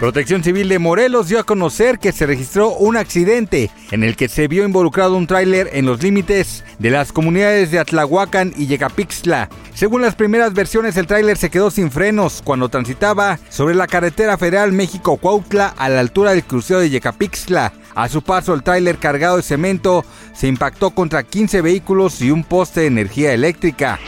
Protección Civil de Morelos dio a conocer que se registró un accidente en el que se vio involucrado un tráiler en los límites de las comunidades de Atlahuacan y Yecapixtla. Según las primeras versiones, el tráiler se quedó sin frenos cuando transitaba sobre la carretera federal México-Cuautla a la altura del crucero de Yecapixtla. A su paso, el tráiler cargado de cemento se impactó contra 15 vehículos y un poste de energía eléctrica.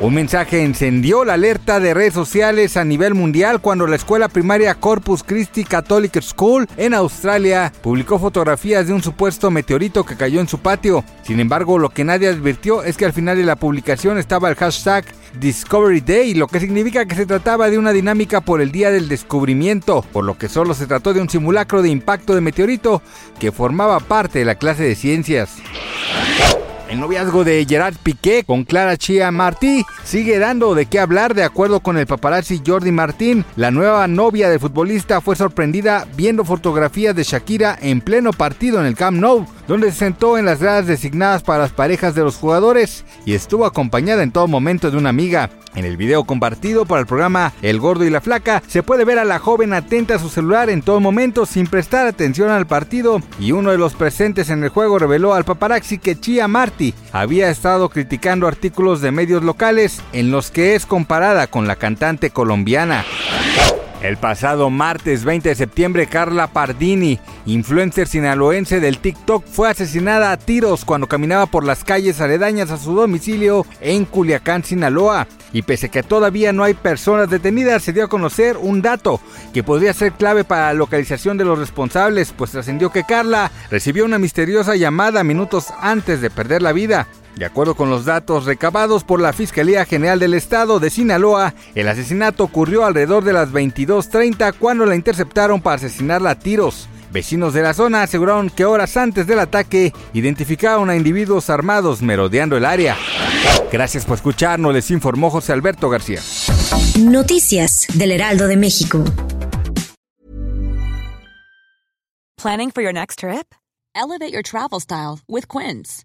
Un mensaje encendió la alerta de redes sociales a nivel mundial cuando la escuela primaria Corpus Christi Catholic School en Australia publicó fotografías de un supuesto meteorito que cayó en su patio. Sin embargo, lo que nadie advirtió es que al final de la publicación estaba el hashtag Discovery Day, lo que significa que se trataba de una dinámica por el día del descubrimiento, por lo que solo se trató de un simulacro de impacto de meteorito que formaba parte de la clase de ciencias. El noviazgo de Gerard Piqué con Clara Chia Martí sigue dando de qué hablar. De acuerdo con el paparazzi Jordi Martín, la nueva novia del futbolista fue sorprendida viendo fotografías de Shakira en pleno partido en el Camp Nou, donde se sentó en las gradas designadas para las parejas de los jugadores y estuvo acompañada en todo momento de una amiga. En el video compartido por el programa El Gordo y la Flaca, se puede ver a la joven atenta a su celular en todo momento sin prestar atención al partido y uno de los presentes en el juego reveló al paparazzi que Chia Marty había estado criticando artículos de medios locales en los que es comparada con la cantante colombiana. El pasado martes 20 de septiembre, Carla Pardini, influencer sinaloense del TikTok, fue asesinada a tiros cuando caminaba por las calles aledañas a su domicilio en Culiacán, Sinaloa. Y pese a que todavía no hay personas detenidas, se dio a conocer un dato que podría ser clave para la localización de los responsables, pues trascendió que Carla recibió una misteriosa llamada minutos antes de perder la vida. De acuerdo con los datos recabados por la Fiscalía General del Estado de Sinaloa, el asesinato ocurrió alrededor de las 22.30 cuando la interceptaron para asesinarla a tiros. Vecinos de la zona aseguraron que horas antes del ataque identificaron a individuos armados merodeando el área. Gracias por escucharnos, les informó José Alberto García. Noticias del Heraldo de México. Planning for your next trip? Elevate your travel style with Quince.